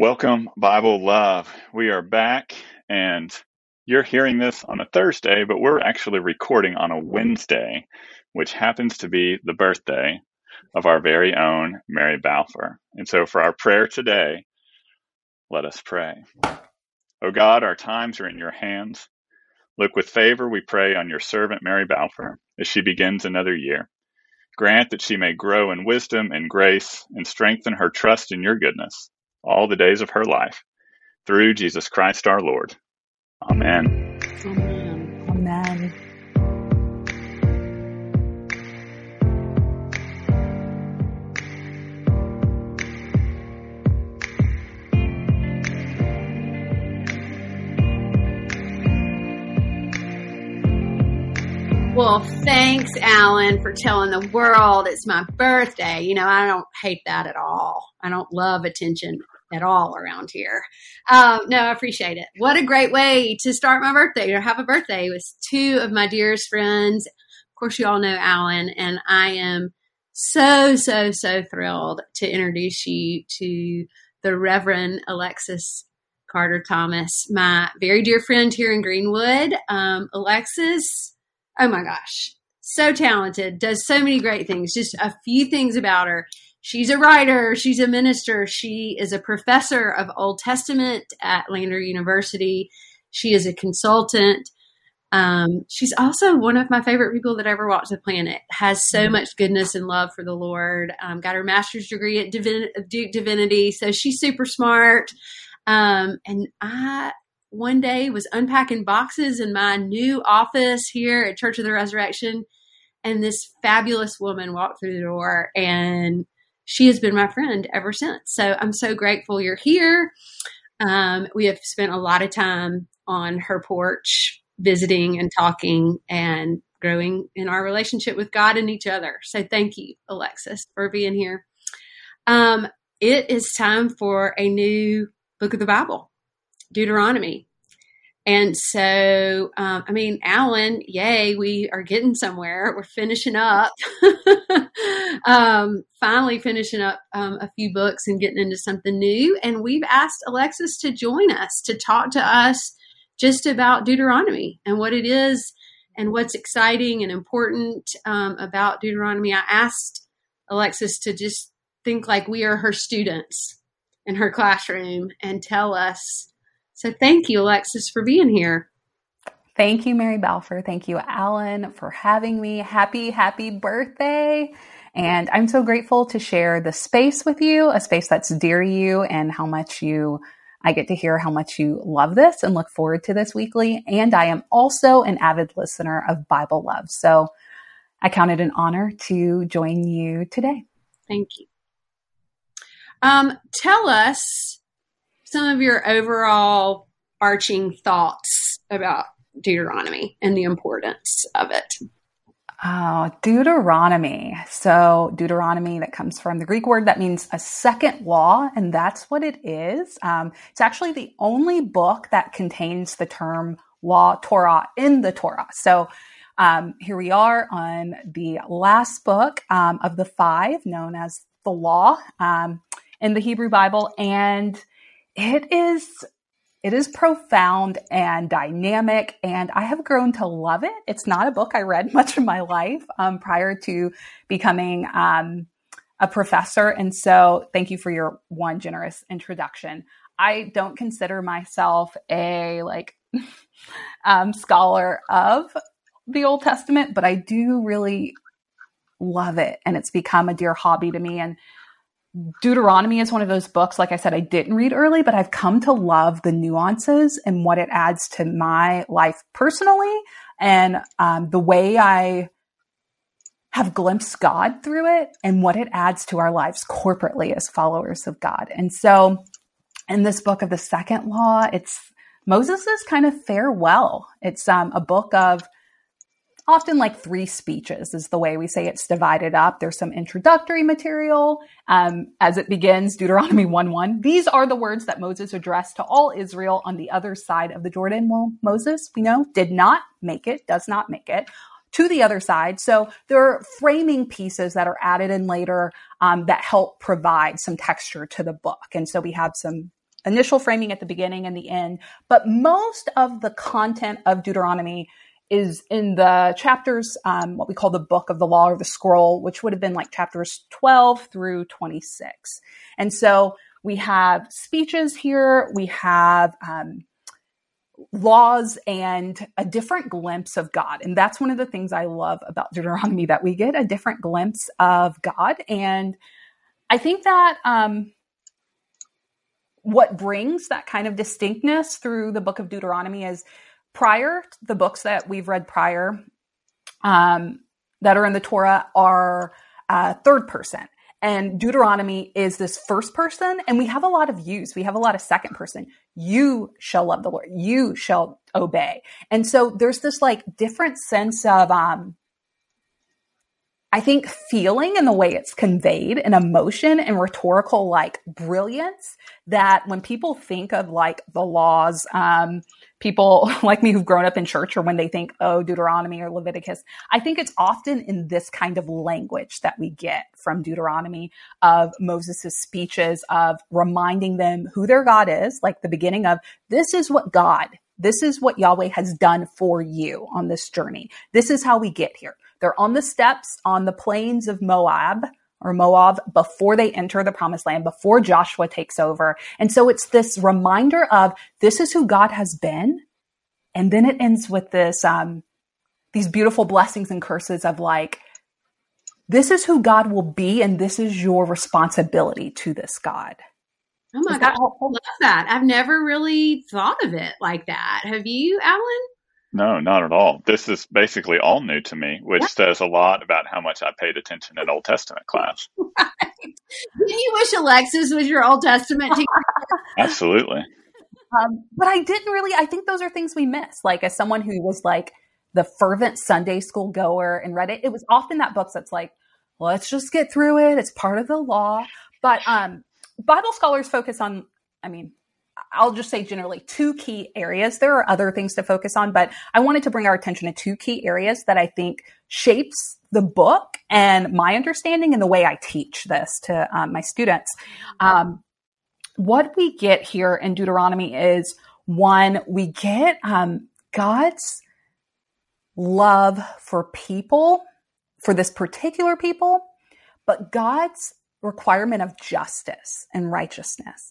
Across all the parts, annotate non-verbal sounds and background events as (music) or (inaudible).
Welcome, Bible Love. We are back, and you're hearing this on a Thursday, but we're actually recording on a Wednesday, which happens to be the birthday of our very own Mary Balfour. And so, for our prayer today, let us pray. O God, our times are in your hands. Look with favor, we pray, on your servant Mary Balfour as she begins another year. Grant that she may grow in wisdom and grace and strengthen her trust in your goodness all the days of her life. Through Jesus Christ our Lord. Amen. Amen. Amen. Well, thanks, Alan, for telling the world it's my birthday. You know, I don't hate that at all. I don't love attention at all around here. Um, no, I appreciate it. What a great way to start my birthday or have a birthday with two of my dearest friends. Of course, you all know Alan, and I am so, so, so thrilled to introduce you to the Reverend Alexis Carter Thomas, my very dear friend here in Greenwood. Um, Alexis oh my gosh, so talented, does so many great things. Just a few things about her. She's a writer, she's a minister, she is a professor of Old Testament at Lander University, she is a consultant. Um, she's also one of my favorite people that ever walked the planet. Has so mm-hmm. much goodness and love for the Lord. Um, got her master's degree at Divin- Duke Divinity, so she's super smart. Um, and I one day was unpacking boxes in my new office here at Church of the Resurrection, and this fabulous woman walked through the door, and she has been my friend ever since. So I'm so grateful you're here. Um, we have spent a lot of time on her porch visiting and talking and growing in our relationship with God and each other. So thank you, Alexis, for being here. Um, it is time for a new book of the Bible. Deuteronomy. And so, um, I mean, Alan, yay, we are getting somewhere. We're finishing up, (laughs) um, finally finishing up um, a few books and getting into something new. And we've asked Alexis to join us to talk to us just about Deuteronomy and what it is and what's exciting and important um, about Deuteronomy. I asked Alexis to just think like we are her students in her classroom and tell us so thank you, Alexis, for being here. Thank you, Mary Balfour. Thank you, Alan, for having me. Happy, happy birthday. And I'm so grateful to share the space with you, a space that's dear to you and how much you, I get to hear how much you love this and look forward to this weekly. And I am also an avid listener of Bible Love. So I count it an honor to join you today. Thank you. Um, tell us some of your overall arching thoughts about Deuteronomy and the importance of it. Oh, Deuteronomy. So, Deuteronomy, that comes from the Greek word that means a second law, and that's what it is. Um, it's actually the only book that contains the term law, Torah, in the Torah. So, um, here we are on the last book um, of the five, known as the law um, in the Hebrew Bible. And it is it is profound and dynamic and i have grown to love it. It's not a book i read (laughs) much in my life um, prior to becoming um, a professor and so thank you for your one generous introduction. I don't consider myself a like (laughs) um, scholar of the old testament but i do really love it and it's become a dear hobby to me and Deuteronomy is one of those books, like I said, I didn't read early, but I've come to love the nuances and what it adds to my life personally and um, the way I have glimpsed God through it and what it adds to our lives corporately as followers of God. And so in this book of the second law, it's Moses' kind of farewell. It's um, a book of often like three speeches is the way we say it's divided up. There's some introductory material um, as it begins, Deuteronomy (laughs) 1 1. These are the words that Moses addressed to all Israel on the other side of the Jordan. Well, Moses, we know, did not make it, does not make it to the other side. So there are framing pieces that are added in later um, that help provide some texture to the book. And so we have some initial framing at the beginning and the end. But most of the content of Deuteronomy is in the chapters, um, what we call the book of the law or the scroll, which would have been like chapters 12 through 26. And so we have speeches here, we have um, laws and a different glimpse of God. And that's one of the things I love about Deuteronomy that we get a different glimpse of God. And I think that um, what brings that kind of distinctness through the book of Deuteronomy is prior, the books that we've read prior um, that are in the Torah are uh, third person. And Deuteronomy is this first person, and we have a lot of yous. We have a lot of second person. You shall love the Lord. You shall obey. And so there's this like different sense of, um, I think feeling in the way it's conveyed and emotion and rhetorical like brilliance that when people think of like the laws, um, people (laughs) like me who've grown up in church or when they think, oh, Deuteronomy or Leviticus, I think it's often in this kind of language that we get from Deuteronomy of Moses' speeches of reminding them who their God is, like the beginning of this is what God, this is what Yahweh has done for you on this journey. This is how we get here. They're on the steps on the plains of Moab or Moab before they enter the promised land, before Joshua takes over. And so it's this reminder of this is who God has been. And then it ends with this, um, these beautiful blessings and curses of like, this is who God will be, and this is your responsibility to this God. Oh my God, I love that. I've never really thought of it like that. Have you, Alan? No, not at all. This is basically all new to me, which says a lot about how much I paid attention in Old Testament (laughs) class. Right. You wish Alexis was your Old Testament teacher? (laughs) (laughs) Absolutely. Um, but I didn't really, I think those are things we miss. Like, as someone who was like the fervent Sunday school goer and read it, it was often that book that's like, let's just get through it. It's part of the law. But um, Bible scholars focus on, I mean, I'll just say generally two key areas. There are other things to focus on, but I wanted to bring our attention to two key areas that I think shapes the book and my understanding and the way I teach this to um, my students. Um, what we get here in Deuteronomy is one, we get um, God's love for people, for this particular people, but God's requirement of justice and righteousness.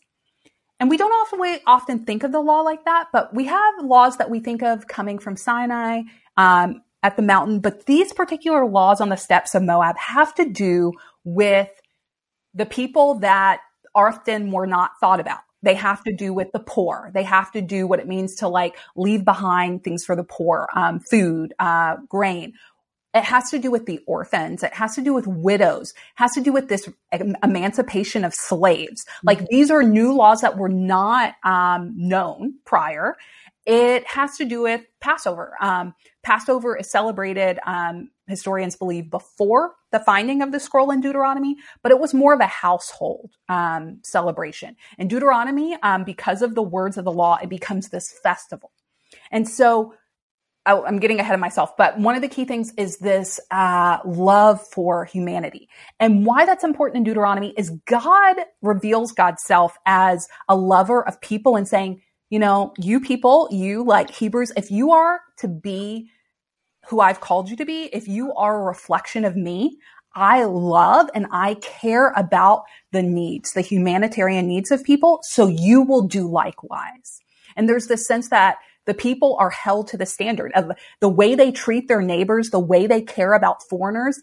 And we don't often often think of the law like that, but we have laws that we think of coming from Sinai um, at the mountain. But these particular laws on the steps of Moab have to do with the people that often were not thought about. They have to do with the poor. They have to do what it means to like leave behind things for the poor, um, food, uh, grain. It has to do with the orphans. It has to do with widows. It has to do with this emancipation of slaves. Like mm-hmm. these are new laws that were not um, known prior. It has to do with Passover. Um, Passover is celebrated, um, historians believe, before the finding of the scroll in Deuteronomy, but it was more of a household um, celebration. In Deuteronomy, um, because of the words of the law, it becomes this festival. And so I'm getting ahead of myself, but one of the key things is this uh, love for humanity. And why that's important in Deuteronomy is God reveals God's self as a lover of people and saying, you know, you people, you like Hebrews, if you are to be who I've called you to be, if you are a reflection of me, I love and I care about the needs, the humanitarian needs of people. So you will do likewise. And there's this sense that the people are held to the standard of the way they treat their neighbors, the way they care about foreigners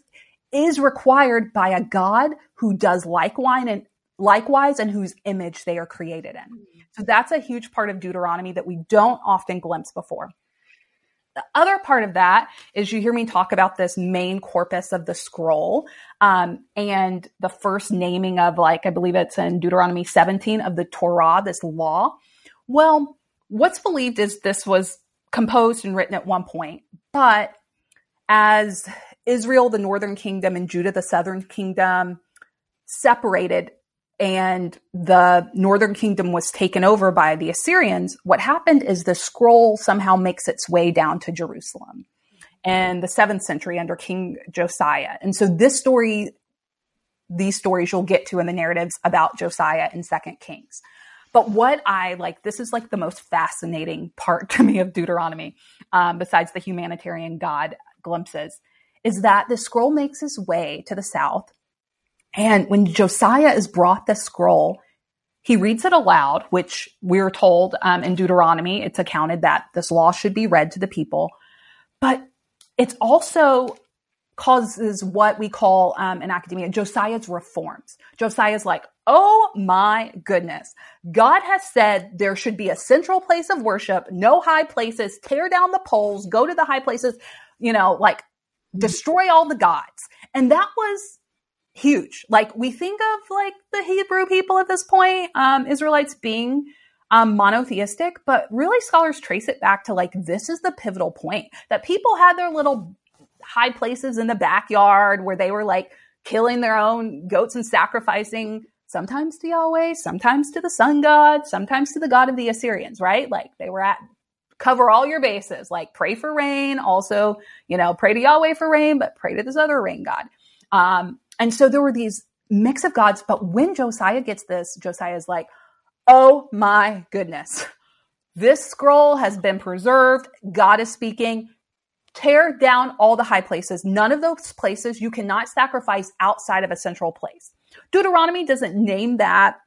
is required by a God who does likewise and likewise and whose image they are created in. So that's a huge part of Deuteronomy that we don't often glimpse before. The other part of that is you hear me talk about this main corpus of the scroll um, and the first naming of, like, I believe it's in Deuteronomy 17 of the Torah, this law. Well, what's believed is this was composed and written at one point, but as Israel, the northern kingdom, and Judah, the southern kingdom, separated and the northern kingdom was taken over by the Assyrians, what happened is the scroll somehow makes its way down to Jerusalem in the seventh century under King Josiah. And so this story, these stories you'll get to in the narratives about Josiah and Second Kings. But what I like, this is like the most fascinating part (laughs) to me of Deuteronomy, um, besides the humanitarian God glimpses, is that the scroll makes its way to the south. And when Josiah is brought the scroll, he reads it aloud, which we're told um, in Deuteronomy, it's accounted that this law should be read to the people. But it's also causes what we call um, in academia Josiah's reforms. Josiah's like, oh my goodness. God has said there should be a central place of worship, no high places, tear down the poles, go to the high places, you know, like destroy all the gods. And that was huge. Like we think of like the Hebrew people at this point, um, Israelites being um, monotheistic, but really scholars trace it back to like this is the pivotal point that people had their little high places in the backyard where they were like killing their own goats and sacrificing sometimes to Yahweh, sometimes to the sun god, sometimes to the god of the Assyrians, right? Like they were at cover all your bases, like pray for rain, also, you know, pray to Yahweh for rain, but pray to this other rain god. Um, and so there were these mix of gods, but when Josiah gets this, Josiah is like, oh my goodness. This scroll has been preserved. God is speaking tear down all the high places. None of those places you cannot sacrifice outside of a central place. Deuteronomy doesn't name that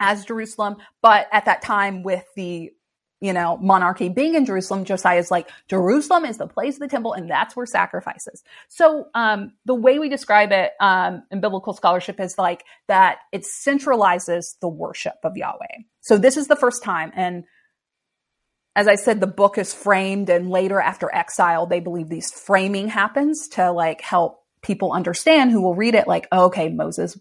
as Jerusalem, but at that time with the you know, monarchy being in Jerusalem, Josiah is like, Jerusalem is the place of the temple, and that's where sacrifices. So um, the way we describe it um, in biblical scholarship is like that it centralizes the worship of Yahweh. So this is the first time, and as I said, the book is framed, and later after exile, they believe these framing happens to like help people understand who will read it, like, oh, okay, Moses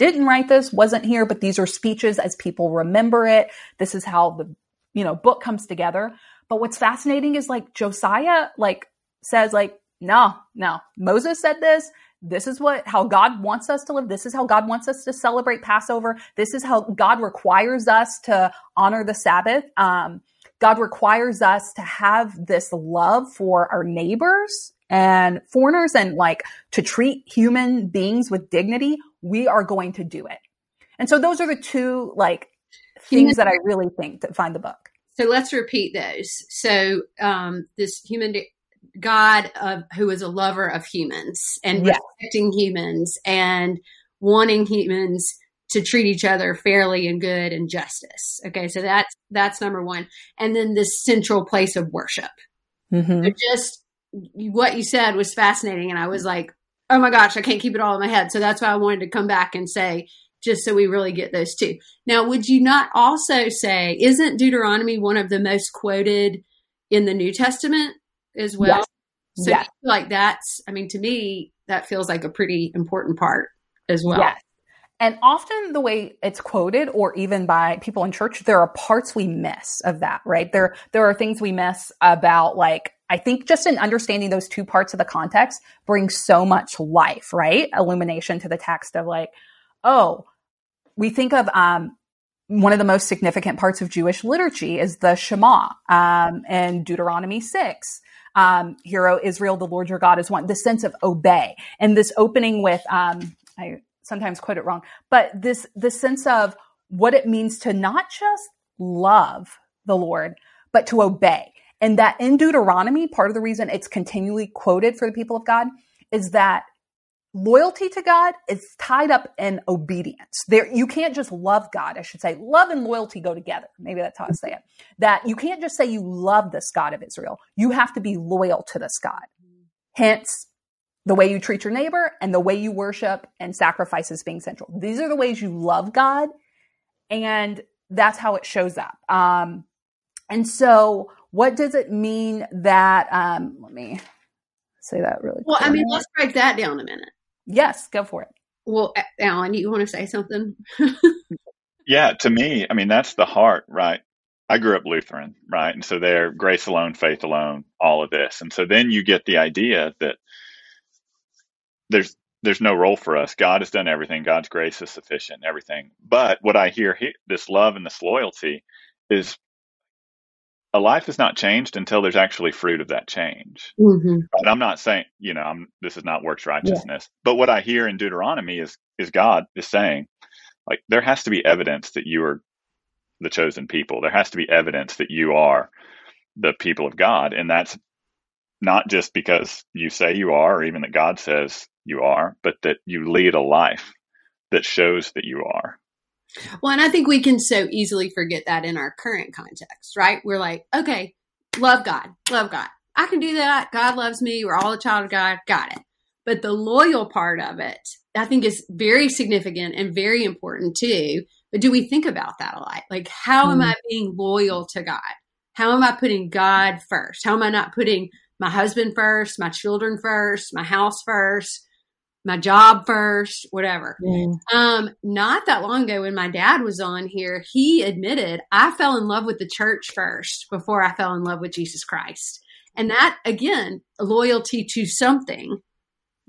didn't write this, wasn't here, but these are speeches as people remember it. This is how the you know book comes together. But what's fascinating is like Josiah like says like, no, no, Moses said this. This is what how God wants us to live. This is how God wants us to celebrate Passover. This is how God requires us to honor the Sabbath. Um, God requires us to have this love for our neighbors and foreigners and like to treat human beings with dignity. We are going to do it. And so those are the two like things that I really think that find the book. So let's repeat those. So um, this human God of, who is a lover of humans and yes. respecting humans and wanting humans to treat each other fairly and good and justice. Okay, so that's that's number one, and then this central place of worship. Mm-hmm. So just what you said was fascinating, and I was like, oh my gosh, I can't keep it all in my head. So that's why I wanted to come back and say, just so we really get those two. Now, would you not also say, isn't Deuteronomy one of the most quoted in the New Testament as well? Yes. So yes. like that's, I mean, to me, that feels like a pretty important part as well. Yes. And often the way it's quoted or even by people in church, there are parts we miss of that, right? There, there are things we miss about like, I think just in understanding those two parts of the context brings so much life, right? Illumination to the text of like, oh, we think of, um, one of the most significant parts of Jewish liturgy is the Shema um, and Deuteronomy 6. Um, Hero Israel, the Lord your God is one. The sense of obey and this opening with um, I sometimes quote it wrong, but this, the sense of what it means to not just love the Lord, but to obey. And that in Deuteronomy, part of the reason it's continually quoted for the people of God is that loyalty to God is tied up in obedience. There, you can't just love God. I should say love and loyalty go together. Maybe that's how I say it. That you can't just say you love this God of Israel. You have to be loyal to this God. Hence, the way you treat your neighbor and the way you worship and sacrifices being central. These are the ways you love God, and that's how it shows up. Um, and so, what does it mean that? Um, let me say that really. Well, I mean, let's break that down a minute. Yes, go for it. Well, Alan, you want to say something? (laughs) yeah, to me, I mean, that's the heart, right? I grew up Lutheran, right? And so they're grace alone, faith alone, all of this. And so then you get the idea that there's there's no role for us. God has done everything. God's grace is sufficient, everything. But what I hear here, this love and this loyalty is a life is not changed until there's actually fruit of that change. Mm-hmm. And I'm not saying, you know, I'm, this is not works righteousness, yeah. but what I hear in Deuteronomy is, is God is saying, like, there has to be evidence that you are the chosen people. There has to be evidence that you are the people of God. And that's not just because you say you are, or even that God says you are, but that you lead a life that shows that you are. Well, and I think we can so easily forget that in our current context, right? We're like, okay, love God, love God. I can do that. God loves me. We're all a child of God. Got it. But the loyal part of it, I think is very significant and very important too. But do we think about that a lot? Like, how mm. am I being loyal to God? How am I putting God first? How am I not putting my husband first, my children first, my house first, my job first, whatever. Mm. Um, not that long ago when my dad was on here, he admitted I fell in love with the church first before I fell in love with Jesus Christ. And that again, loyalty to something mm.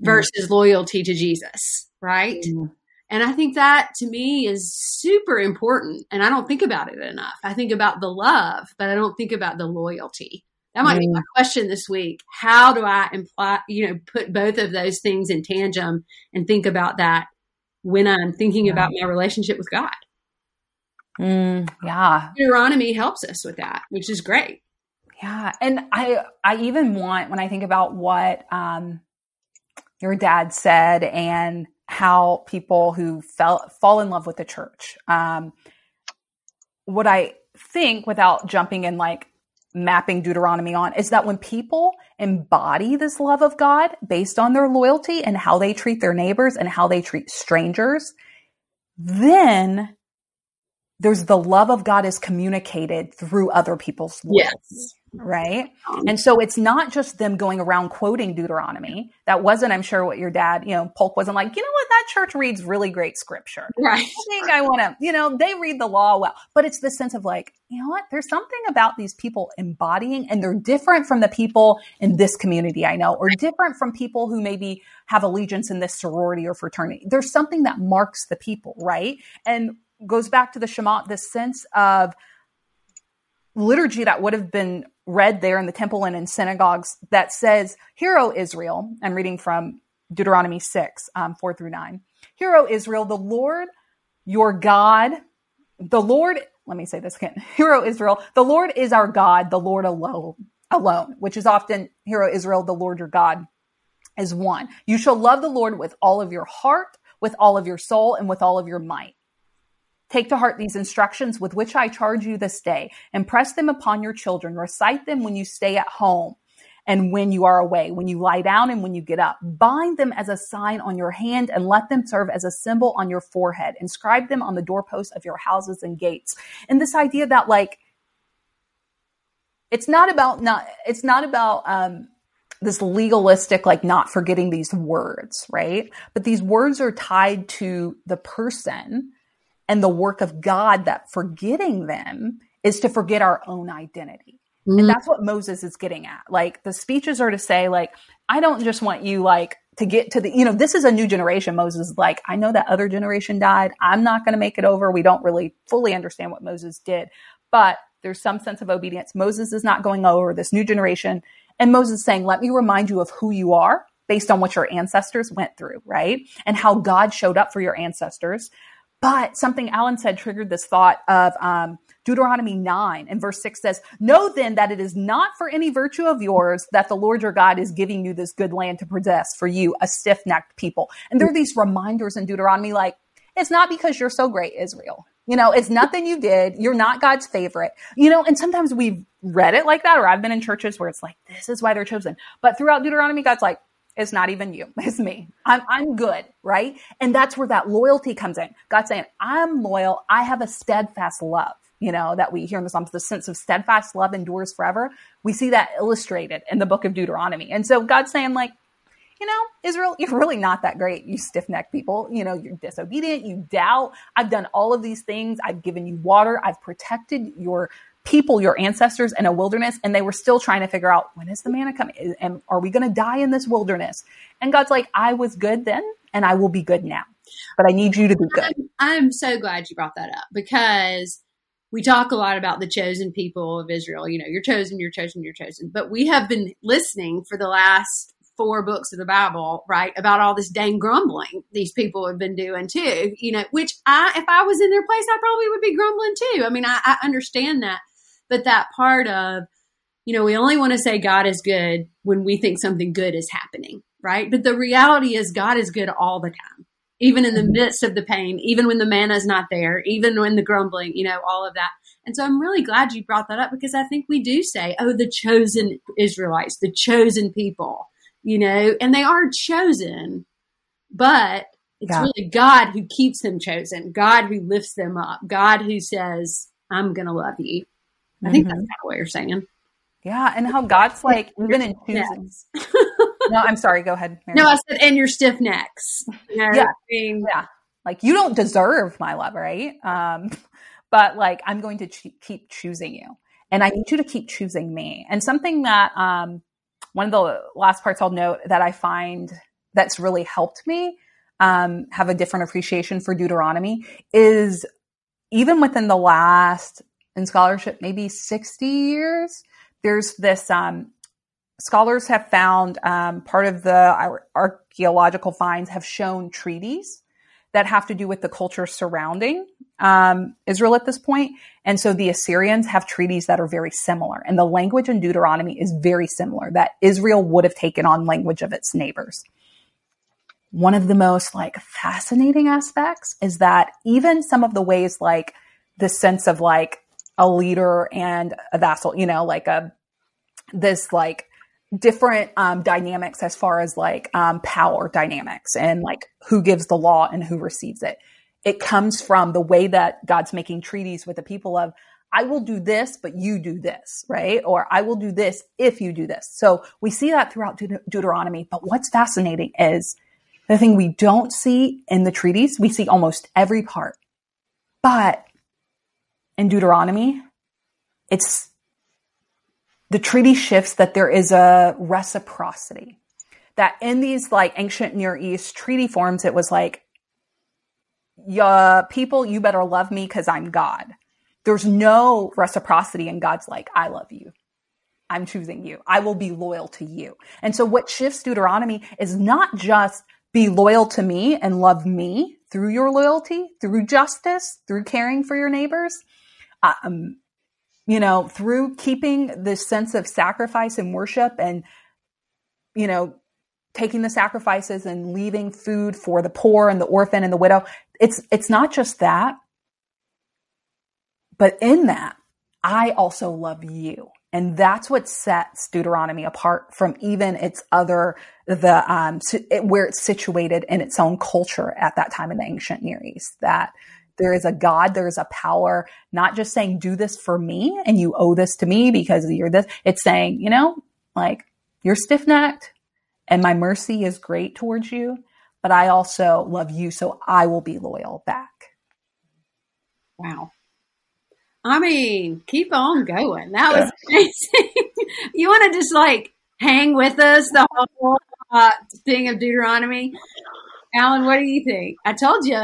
versus mm. loyalty to Jesus, right? Mm. And I think that to me is super important. And I don't think about it enough. I think about the love, but I don't think about the loyalty. That might mm. be my question this week. How do I imply, you know, put both of those things in tandem and think about that when I'm thinking about my relationship with God? Mm, yeah. Deuteronomy helps us with that, which is great. Yeah. And I, I even want, when I think about what, um, your dad said and how people who fell, fall in love with the church, um, what I think without jumping in like mapping Deuteronomy on is that when people embody this love of God based on their loyalty and how they treat their neighbors and how they treat strangers, then there's the love of God is communicated through other people's loyalty. Yes right? Um, and so it's not just them going around quoting Deuteronomy. That wasn't, I'm sure, what your dad, you know, Polk wasn't like, you know what, that church reads really great scripture. (laughs) Right. I think I want to, you know, they read the law well. But it's the sense of like, you know what, there's something about these people embodying, and they're different from the people in this community I know, or different from people who maybe have allegiance in this sorority or fraternity. There's something that marks the people, right? And goes back to the Shema, this sense of, liturgy that would have been read there in the temple and in synagogues that says, Hear, O Israel. I'm reading from Deuteronomy 6, um, 4 through 9. Hear, O Israel, the Lord your God, the Lord, let me say this again. (laughs) Hear, O Israel, the Lord is our God, the Lord alone, alone, which is often, Hear, O Israel, the Lord your God is one. You shall love the Lord with all of your heart, with all of your soul, and with all of your might. Take to heart these instructions with which I charge you this day. Impress them upon your children. Recite them when you stay at home and when you are away, when you lie down and when you get up. Bind them as a sign on your hand and let them serve as a symbol on your forehead. Inscribe them on the doorposts of your houses and gates. And this idea that like, it's not about not, it's not about, um, this legalistic, like not forgetting these words, right? But these words are tied to the person and the work of God that forgetting them is to forget our own identity. Mm-hmm. And that's what Moses is getting at. Like the speeches are to say, like, I don't just want you like to get to the, you know, this is a new generation. Moses is like, I know that other generation died. I'm not going to make it over. We don't really fully understand what Moses did, but there's some sense of obedience. Moses is not going over this new generation. And Moses is saying, let me remind you of who you are based on what your ancestors went through, right? And how God showed up for your ancestors. But something Alan said triggered this thought of um, Deuteronomy 9 and verse 6 says, Know then that it is not for any virtue of yours that the Lord your God is giving you this good land to possess for you, a stiff necked people. And there are these reminders in Deuteronomy like, it's not because you're so great, Israel. You know, it's nothing you did. You're not God's favorite. You know, and sometimes we've read it like that, or I've been in churches where it's like, this is why they're chosen. But throughout Deuteronomy, God's like, it's not even you. (laughs) It's me. I'm, I'm good. Right. And that's where that loyalty comes in. God saying, I'm loyal. I have a steadfast love, you know, that we hear in the Psalms, the sense of steadfast love endures forever. We see that illustrated in the book of Deuteronomy. And so God's saying like, you know, Israel, (laughs) you're really not that great. You stiff necked people. You know, you're disobedient. You doubt. I've done all of these things. I've given you water. I've protected your people, your ancestors in a wilderness, and they were still trying to figure out when is the manna coming? And are we going to die in this wilderness? And God's like, I was good then, and I will be good now. But I need you to be good. I'm, I'm so glad you brought that up because we talk a lot about the chosen people of Israel. You know, you're chosen, you're chosen, you're chosen. But we have been listening for the last four books of the Bible, right, about all this dang grumbling these people have been doing too, you know, which I, if I was in their place, I probably would be grumbling too. I mean, I, I understand that. But that part of, you know, we only want to say God is good when we think something good is happening, right? But the reality is God is good all the time, even in the mm-hmm. midst of the pain, even when the manna is not there, even when the grumbling, you know, all of that. And so I'm really glad you brought that up because I think we do say, oh, the chosen Israelites, the chosen people, you know, and they are chosen, but it's yeah. really God who keeps them chosen, God who lifts them up, God who says, I'm going to love you. I think mm-hmm. that's kind of what you're saying. Yeah. And how God's like, even in choosing. (laughs) no, I'm sorry. Go ahead. Mary. No, I said, and your stiff necks. You know, yeah. Yeah. Like you don't deserve my love, right? Um, (laughs) but like I'm going to ch- keep choosing you, and I need you to keep choosing me. And something that um, one of the last parts I'll note that I find that's really helped me um, have a different appreciation for Deuteronomy is even within the last in scholarship maybe 60 years there's this um, scholars have found um, part of the archaeological finds have shown treaties that have to do with the culture surrounding um, Israel at this point. And so the Assyrians have treaties that are very similar. And the language in Deuteronomy is very similar that Israel would have taken on language of its neighbors. One of the most like fascinating aspects is that even some of the ways like the sense of like a leader and a vassal, you know, like a, this like different um, dynamics as far as like um, power dynamics and like who gives the law and who receives it. It comes from the way that God's making treaties with the people of, I will do this, but you do this, right? Or I will do this if you do this. So we see that throughout Deut- Deuteronomy. But what's fascinating is the thing we don't see in the treaties, we see almost every part. But in Deuteronomy, it's the treaty shifts that there is a reciprocity. That in these like ancient Near East treaty forms, it was like, yeah, people, you better love me because I'm God. There's no reciprocity, and God's like, I love you. I'm choosing you. I will be loyal to you. And so what shifts Deuteronomy is not just be loyal to me and love me through your loyalty, through justice, through caring for your neighbors. Um, you know, through keeping this sense of sacrifice and worship and, you know, taking the sacrifices and leaving food for the poor and the orphan and the widow. It's, it's not just that, but in that, I also love you. And that's what sets Deuteronomy apart from even its other, the, um, where it's situated in its own culture at that time in the ancient Near East. That there is a God, there is a power, not just saying, do this for me and you owe this to me because you're this. It's saying, you know, like you're stiff necked and my mercy is great towards you, but I also love you. So I will be loyal back. Wow. I mean, keep on going. That was amazing. (laughs) you want to just like hang with us the whole uh, thing of Deuteronomy? Alan, what do you think? I told you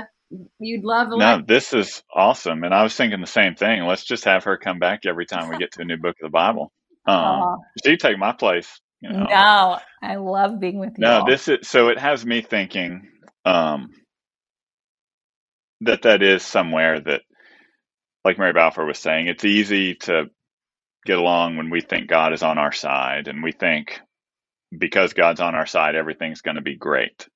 you'd love. No, this is awesome, and I was thinking the same thing. Let's just have her come back every time we get to a new book of the Bible. (laughs) Um, she take my place. You know. No, I love being with you. No, this is so. It has me thinking um, that that is somewhere that, like Mary Balfour was saying, it's easy to get along when we think God is on our side, and we think because God's on our side, everything's going to be great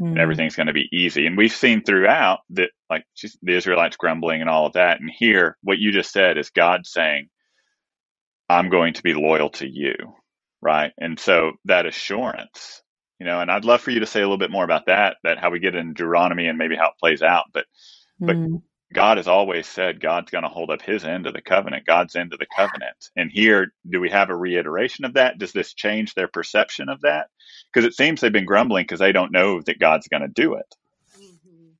mm. and everything's going to be easy. And we've seen throughout that, like the Israelites grumbling and all of that. And here, what you just said is God saying, I'm going to be loyal to you. Right. And so that assurance, you know, and I'd love for you to say a little bit more about that, that how we get in Deuteronomy and maybe how it plays out. But, but mm. God has always said God's going to hold up his end of the covenant, God's end of the covenant. And here, do we have a reiteration of that? Does this change their perception of that? Because it seems they've been grumbling because they don't know that God's going to do it. Mm-hmm.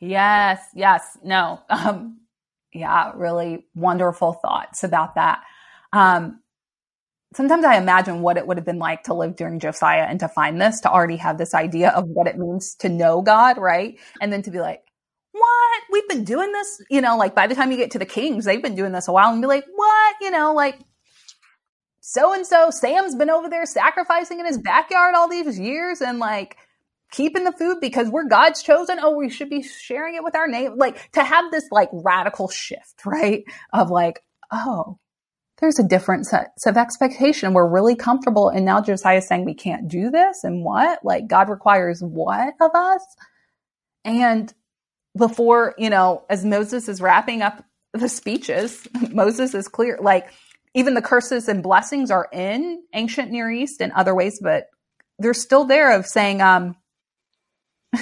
Yeah. Yes, yes. No. (laughs) Um, yeah, really wonderful thoughts about that. Um, sometimes I imagine what it would have been like to live during Josiah and to find this, to already have this idea of what it means to know God, right? And then to be like, what? We've been doing this, you know, like by the time you get to the Kings, they've been doing this a while and be like, what? You know, like so and so, Sam's been over there sacrificing in his backyard all these years and like keeping the food because we're God's chosen. Oh, we should be sharing it with our neighbor. Like to have this like radical shift, (laughs) right? Of like, oh, there's a different set of expectation. We're really comfortable. And now Josiah's saying we can't do this. And what? Like God requires what of us? And before, you know, as Moses is wrapping up the speeches, (laughs) Moses is clear, like even the curses and blessings are in ancient Near East and other ways, but they're still there of saying, um, (laughs)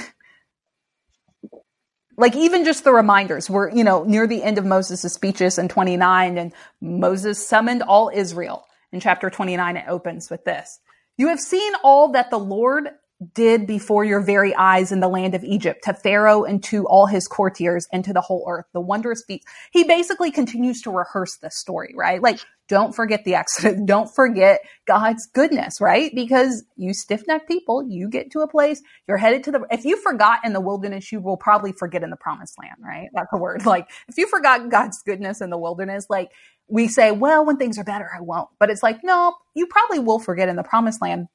like even just the reminders. We're you know near the end of moses' speeches in 29 and moses summoned all israel. In chapter 29 it opens with this. You have seen all that the lord did before your very eyes in the land of Egypt to Pharaoh and to all his courtiers and to the whole earth. The wondrous feats. He basically continues to rehearse this story, right? Like, don't forget the Exodus. (laughs) Don't forget God's goodness, right? Because you stiff necked people, you get to a place, you're headed to the, if you forgot in the wilderness, you will probably forget in the promised land, right? That's the word. (laughs) Like, if you forgot God's goodness in the wilderness, like, we say, well, when things are better, I won't. But it's like, no, you probably will forget in the promised land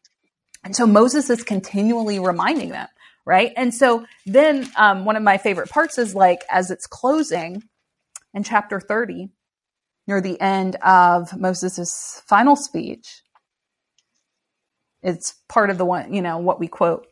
and so Moses is continually reminding them, right? And so then um, one of my favorite parts is like as it's closing in chapter 30, near the end of Moses' final speech, it's part of the one, you know, what we quote.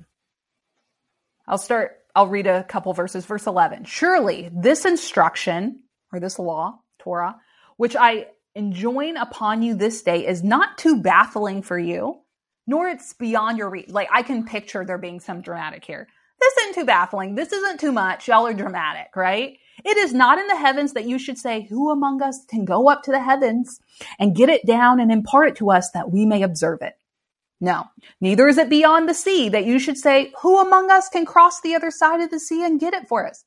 I'll start, I'll read a couple verses. Verse 11. Surely this instruction or this law, Torah, which I enjoin upon you this day is not too baffling for you nor it's beyond your reach. Like I can picture there being some dramatic here. This isn't too baffling. This isn't too much. Y'all are dramatic, right? It is not in the heavens that you should say, who among us can go up to the heavens and get it down and impart it to us that we may observe it. No, neither is it beyond the sea that you should say, who among us can cross the other side of the sea and get it for us?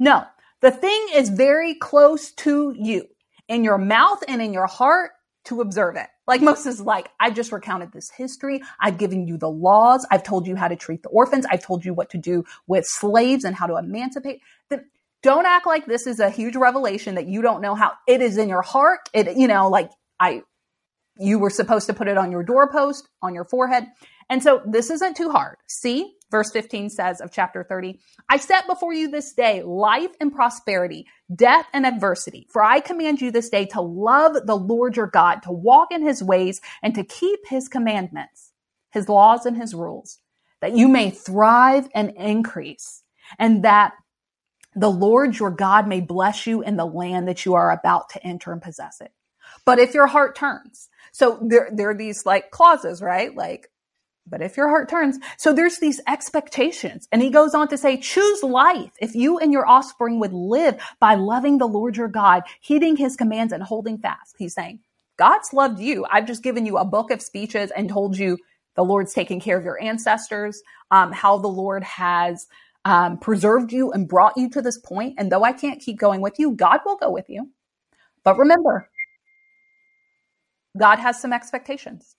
No, the thing is very close to you in your mouth and in your heart to observe it. Like Moses like, I've just recounted this history. I've given you the laws. I've told you how to treat the orphans. I've told you what to do with slaves and how to emancipate. Don't act like this is a huge revelation that you don't know how it is in your heart. It, you know, like I, you were supposed to put it on your doorpost, on your forehead. And so this isn't too hard. See, verse 15 says of chapter 30, I set before you this day life and prosperity, death and adversity. For I command you this day to love the Lord your God, to walk in his ways and to keep his commandments, his laws and his rules, that you may thrive and increase and that the Lord your God may bless you in the land that you are about to enter and possess it. But if your heart turns, so there, there are these like clauses, right? Like, but if your heart turns, so there's these expectations. And he goes on to say, choose life if you and your offspring would live by loving the Lord your God, heeding his commands and holding fast. He's saying, God's loved you. I've just given you a book of speeches and told you the Lord's taking care of your ancestors, um, how the Lord has um, preserved you and brought you to this point. And though I can't keep going with you, God will go with you. But remember, God has some expectations.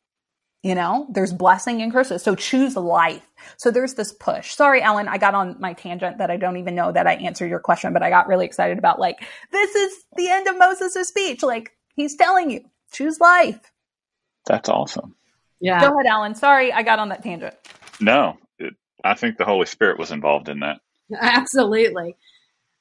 You know, there's blessing and curses. So choose life. So there's this push. Sorry, Alan, I got on my tangent that I don't even know that I answered your question, but I got really excited about like, this is the end of Moses' speech. Like, he's telling you, choose life. That's awesome. Yeah. Go ahead, Alan. Sorry, I got on that tangent. No, it, I think the Holy Spirit was involved in that. (laughs) Absolutely.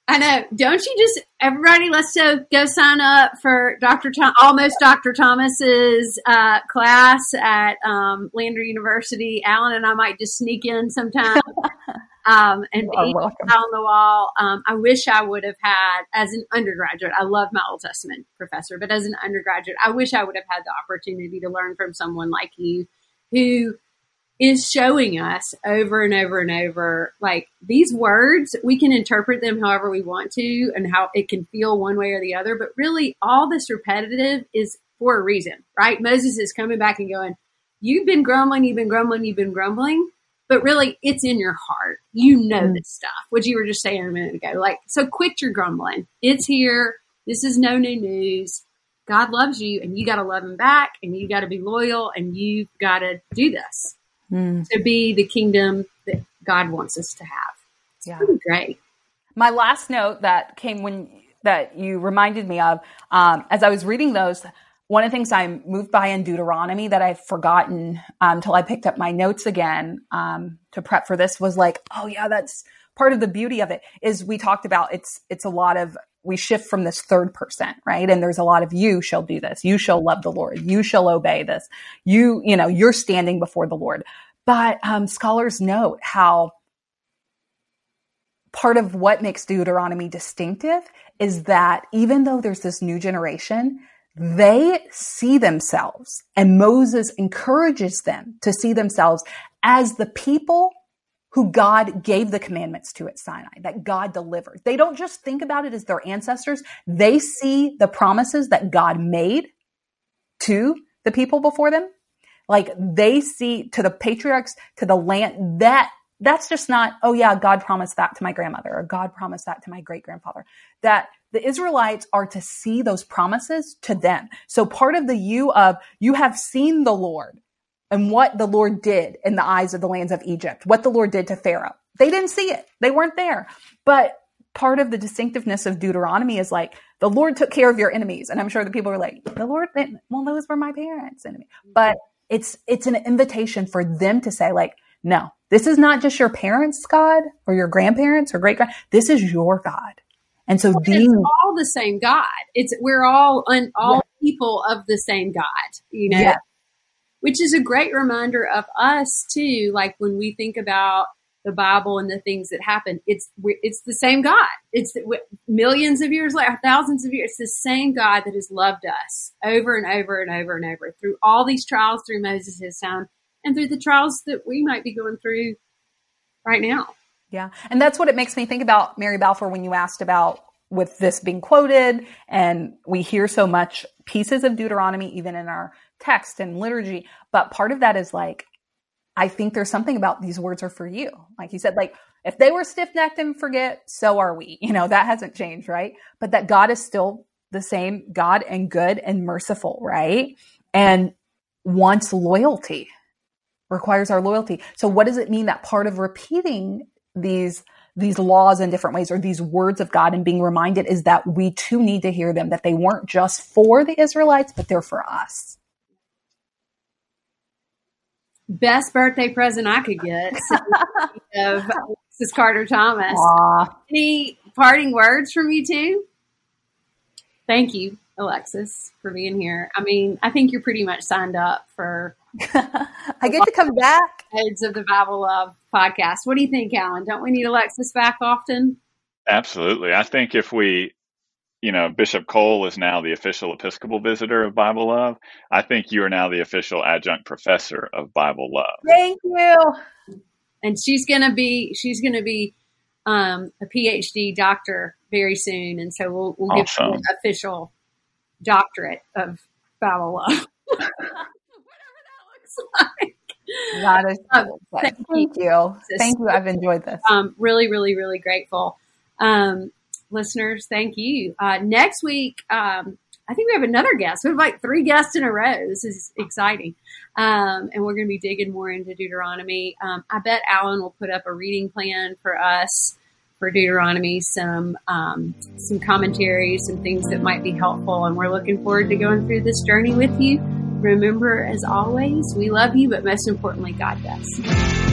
I know. Don't you just everybody? Let's go, go sign up for Dr. Tom, almost Dr. Thomas's uh, class at um, Lander University. Alan and I might just sneak in sometime (laughs) um, and be on the wall. Um, I wish I would have had as an undergraduate. I love my Old Testament professor, but as an undergraduate, I wish I would have had the opportunity to learn from someone like you who is showing us over and over and over like these words we can interpret them however we want to and how it can feel one way or the other but really all this repetitive is for a reason right? Moses is coming back and going you've been grumbling you've been grumbling you've been grumbling but really it's in your heart. You know mm. this stuff which you were just saying a minute ago like so quit your grumbling. It's here. This is no new news. God loves you and you got to love him back and you got to be loyal and you've got to do this mm. to be the kingdom that God wants us to have. It's yeah. pretty great. My last note that came when that you reminded me of um, as I was reading those, one of the things I'm moved by in Deuteronomy that I've forgotten until um, I picked up my notes again um, to prep for this was like, oh yeah, that's part of the beauty of it is we talked about it's it's a lot of we shift from this third person, right? And there's a lot of you shall do this, you shall love the Lord, you shall obey this, you you know you're standing before the Lord. But um, scholars note how part of what makes Deuteronomy distinctive is that even though there's this new generation, they see themselves and Moses encourages them to see themselves as the people who God gave the commandments to at Sinai, that God delivered. They don't just think about it as their ancestors. They see the promises that God made to the people before them. Like they see to the patriarchs, to the land that that's just not, oh yeah, God promised that to my grandmother or God promised that to my great grandfather. That the Israelites are to see those promises to them. So part of the you of you have seen the Lord and what the Lord did in the eyes of the lands of Egypt, what the Lord did to Pharaoh. They didn't see it. They weren't there. But part of the distinctiveness of Deuteronomy is like the Lord took care of your enemies. And I'm sure the people are like, the Lord, well, those were my parents' enemy. But it's, it's an invitation for them to say like, no, this is not just your parents' God or your grandparents or great grand. This is your God. And so well, these all the same God. It's we're all un, all yeah. people of the same God, you know. Yeah. Which is a great reminder of us too. Like when we think about the Bible and the things that happen, it's it's the same God. It's millions of years later, thousands of years. It's the same God that has loved us over and over and over and over through all these trials through Moses' time and through the trials that we might be going through right now. Yeah. And that's what it makes me think about Mary Balfour when you asked about with this being quoted and we hear so much pieces of Deuteronomy even in our text and liturgy. But part of that is like, I think there's something about these words are for you. Like you said, like if they were stiff necked and forget, so are we. (laughs) You know, that hasn't changed, right? But that God is still the same God and good and merciful, right? And wants loyalty, requires our loyalty. So what does it mean that part of repeating these these laws in different ways or these words of God and being reminded is that we too need to hear them, that they weren't just for the Israelites, but they're for us. Best birthday present I could get (laughs) of Mrs. Carter Thomas. Aww. Any parting words from you two? Thank you, Alexis, for being here. I mean, I think you're pretty much signed up for (laughs) I get to come back. Heads of the Bible Love podcast. What do you think, Alan? Don't we need Alexis back often? Absolutely. I think if we, you know, Bishop Cole is now the official Episcopal visitor of Bible Love. I think you are now the official adjunct professor of Bible Love. Thank you. And she's gonna be she's gonna be um, a PhD doctor very soon, and so we'll, we'll awesome. give an official doctorate of Bible Love. (laughs) like. That is um, cool. thank, thank, you. Thank you. I've enjoyed this. Um, really, really, really grateful. Um, listeners, thank you. Uh, next week, um, I think we have another guest. We have like three guests in a row. This is exciting. Um, and we're going to be digging more into Deuteronomy. Um, I bet Alan will put up a reading plan for us for Deuteronomy, some um, some commentaries, some things that might be helpful. And we're looking forward to going through this journey with you. Remember, as always, we love you, but most importantly, God does.